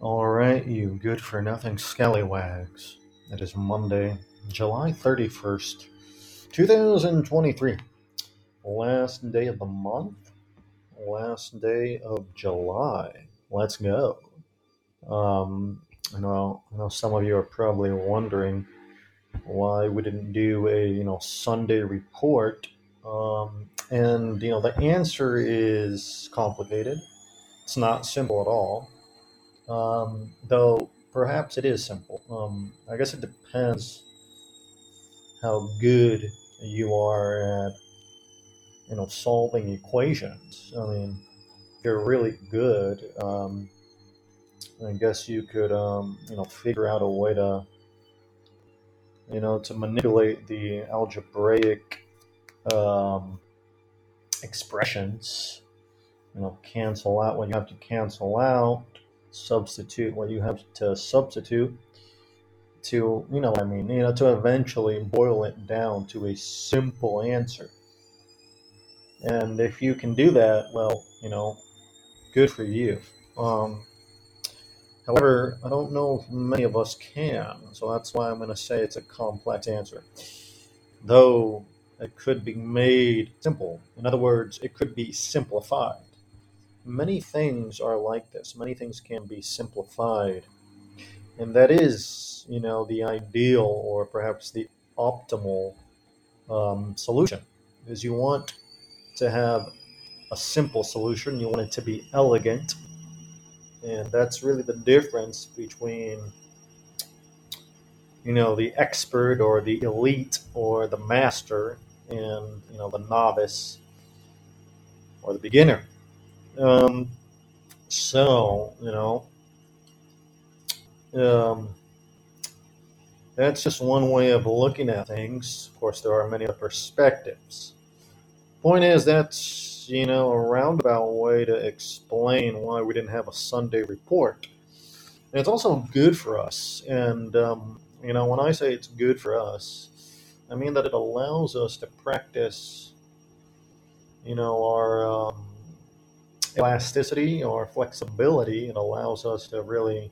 All right, you good for nothing scallywags. It is Monday, July 31st, 2023. Last day of the month, last day of July. Let's go. Um, I know, I know some of you are probably wondering why we didn't do a you know Sunday report. Um, and you know the answer is complicated. It's not simple at all Um, though perhaps it is simple. Um, I guess it depends how good you are at you know solving equations. I mean, if you're really good, um, I guess you could um, you know figure out a way to you know to manipulate the algebraic um, expressions. You know, cancel out what you have to cancel out, substitute what you have to substitute, to you know what I mean, you know, to eventually boil it down to a simple answer. And if you can do that, well, you know, good for you. Um, however, I don't know if many of us can, so that's why I'm going to say it's a complex answer. Though it could be made simple. In other words, it could be simplified. Many things are like this. Many things can be simplified and that is, you know, the ideal or perhaps the optimal um, solution. Is you want to have a simple solution. You want it to be elegant, and that's really the difference between, you know, the expert or the elite or the master and you know the novice or the beginner. Um, so you know, um, that's just one way of looking at things. Of course, there are many other perspectives. Point is, that's you know a roundabout way to explain why we didn't have a Sunday report. And it's also good for us. And um, you know, when I say it's good for us, I mean that it allows us to practice, you know, our um, elasticity or flexibility. It allows us to really,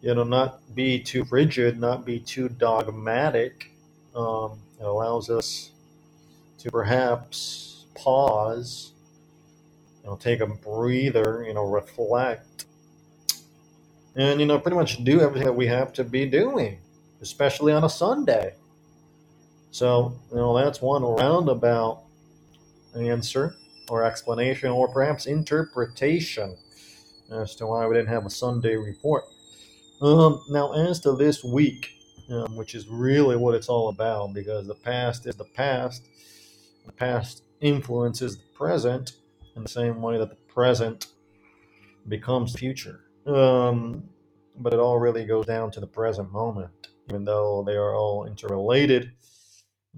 you know, not be too rigid, not be too dogmatic. Um, it allows us to perhaps pause, you know, take a breather, you know, reflect, and you know, pretty much do everything that we have to be doing, especially on a Sunday. So, you know, that's one roundabout answer or explanation or perhaps interpretation as to why we didn't have a Sunday report. Um, now, as to this week, um, which is really what it's all about, because the past is the past, the past influences the present in the same way that the present becomes future. Um, but it all really goes down to the present moment, even though they are all interrelated.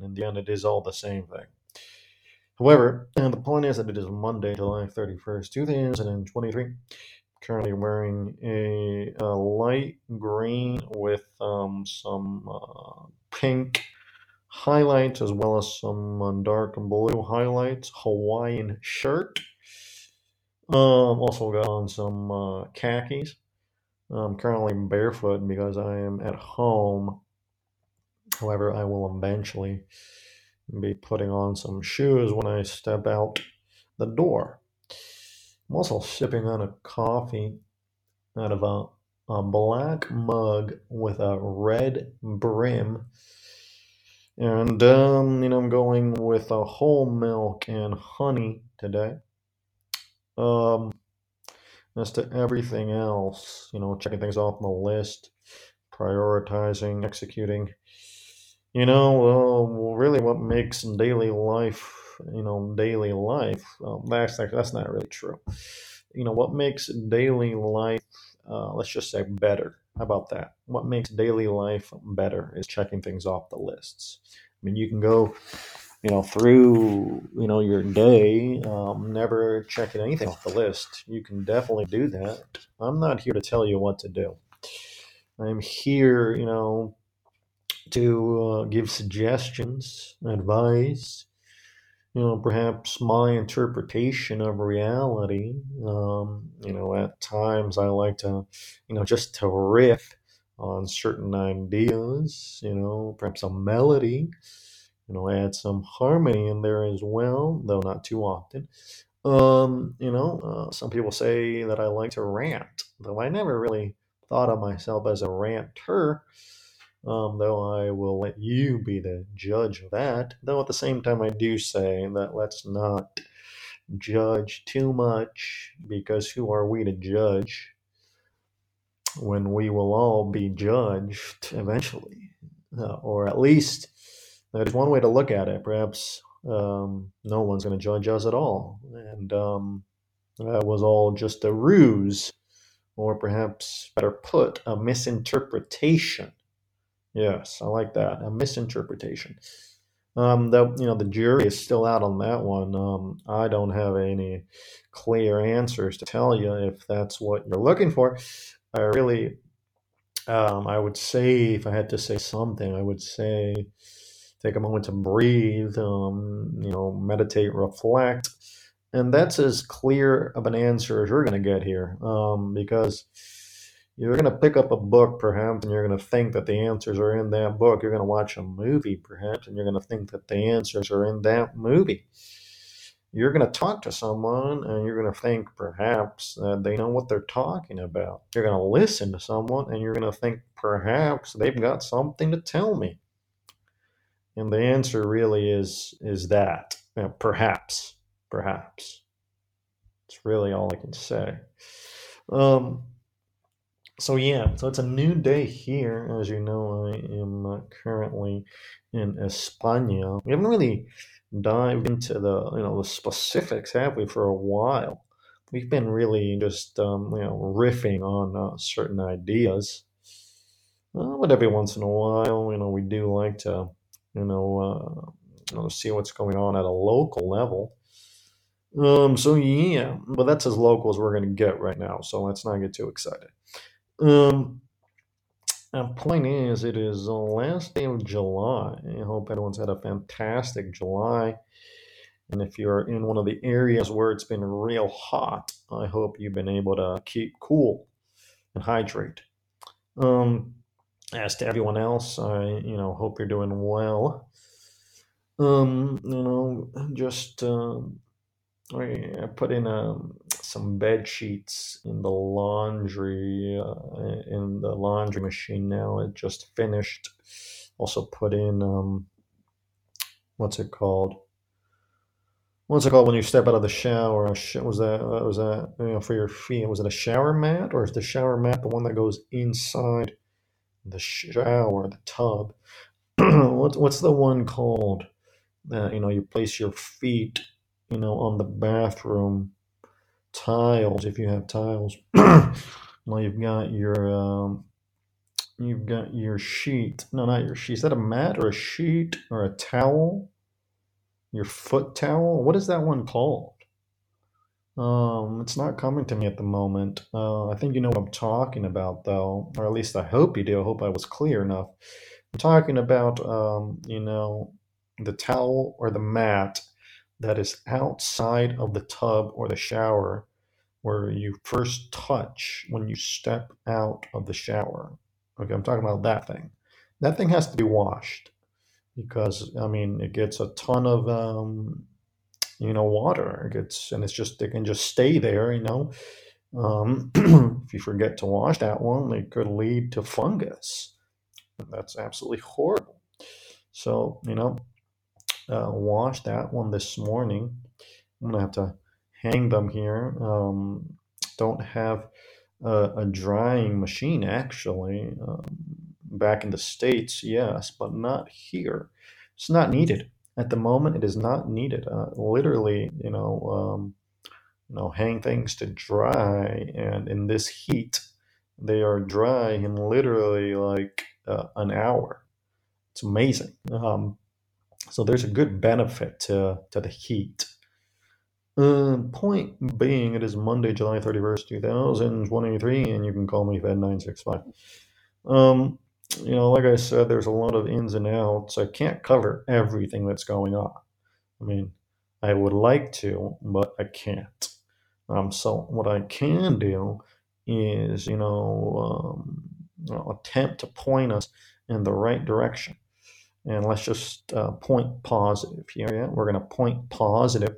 In the end, it is all the same thing. However, and the point is that it is Monday, July 31st, 2023. Currently wearing a, a light green with um, some uh, pink highlights as well as some uh, dark blue highlights Hawaiian shirt. Um, also got on some uh, khakis. I'm currently barefoot because I am at home. However, I will eventually be putting on some shoes when I step out the door. I'm also sipping on a coffee out of a, a black mug with a red brim. And, um, you know, I'm going with a whole milk and honey today. Um, as to everything else, you know, checking things off on the list, prioritizing, executing. You know, well, really, what makes daily life, you know, daily life? Um, that's that's not really true. You know, what makes daily life, uh, let's just say, better? How about that? What makes daily life better is checking things off the lists. I mean, you can go, you know, through, you know, your day, um, never checking anything off the list. You can definitely do that. I'm not here to tell you what to do. I'm here, you know, to uh, give suggestions, advice, you know, perhaps my interpretation of reality. Um, you know, at times I like to, you know, just to riff on certain ideas, you know, perhaps a melody, you know, add some harmony in there as well, though not too often. Um, you know, uh, some people say that I like to rant, though I never really thought of myself as a ranter. Um, though I will let you be the judge of that. Though at the same time, I do say that let's not judge too much, because who are we to judge when we will all be judged eventually? Uh, or at least that is one way to look at it. Perhaps um, no one's going to judge us at all. And um, that was all just a ruse, or perhaps better put, a misinterpretation Yes, I like that. A misinterpretation. Um, the you know the jury is still out on that one. Um, I don't have any clear answers to tell you if that's what you're looking for. I really, um, I would say if I had to say something, I would say take a moment to breathe. Um, you know, meditate, reflect, and that's as clear of an answer as you're going to get here. Um, because you're going to pick up a book, perhaps, and you're going to think that the answers are in that book. You're going to watch a movie, perhaps, and you're going to think that the answers are in that movie. You're going to talk to someone, and you're going to think, perhaps, that they know what they're talking about. You're going to listen to someone, and you're going to think, perhaps, they've got something to tell me. And the answer really is is that you know, perhaps, perhaps. It's really all I can say. Um, so yeah, so it's a new day here. As you know, I am uh, currently in España. We haven't really dived into the you know the specifics, have we, for a while? We've been really just um, you know riffing on uh, certain ideas, uh, but every once in a while, you know, we do like to you know uh, you know see what's going on at a local level. Um, so yeah, but that's as local as we're going to get right now. So let's not get too excited. Um, and point is, it is the last day of July. I hope everyone's had a fantastic July. And if you're in one of the areas where it's been real hot, I hope you've been able to keep cool and hydrate. Um, as to everyone else, I you know hope you're doing well. Um, you know, just um, I put in um, some bed sheets in the laundry uh, in the laundry machine now. It just finished. Also put in um, what's it called? What's it called when you step out of the shower? Was that uh, was that you know for your feet? Was it a shower mat or is the shower mat the one that goes inside the shower, the tub? what's what's the one called? That you know you place your feet you know, on the bathroom tiles, if you have tiles. well, you've got your um, you've got your sheet. No, not your sheet. Is that a mat or a sheet or a towel? Your foot towel. What is that one called? Um, it's not coming to me at the moment. Uh, I think you know what I'm talking about, though, or at least I hope you do. I hope I was clear enough. I'm talking about, um, you know, the towel or the mat that is outside of the tub or the shower where you first touch when you step out of the shower. Okay, I'm talking about that thing. That thing has to be washed because I mean it gets a ton of um, you know water. It gets and it's just it can just stay there. You know, um, if you forget to wash that one, it could lead to fungus. That's absolutely horrible. So you know, uh, washed that one this morning. I'm gonna have to hang them here. Um, don't have a, a, drying machine actually. Um, back in the states, yes, but not here. It's not needed at the moment. It is not needed. Uh, literally, you know, um, you know, hang things to dry, and in this heat, they are dry in literally like uh, an hour. It's amazing. Um, so there's a good benefit to, to the heat. Point being, it is Monday, July 31st, 2023, and you can call me Fed965. Um, you know, like I said, there's a lot of ins and outs. I can't cover everything that's going on. I mean, I would like to, but I can't. Um, so what I can do is, you know, um, you know, attempt to point us in the right direction. And let's just uh, point positive here. Yeah, we're going to point positive.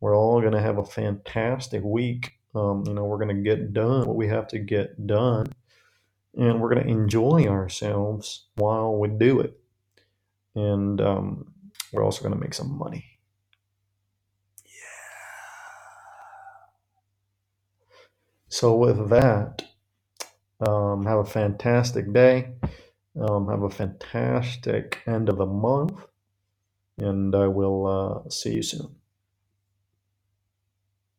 We're all going to have a fantastic week. Um, you know, we're going to get done what we have to get done, and we're going to enjoy ourselves while we do it. And um, we're also going to make some money. Yeah. So, with that, um, have a fantastic day. Um, have a fantastic end of the month. And I will uh, see you soon.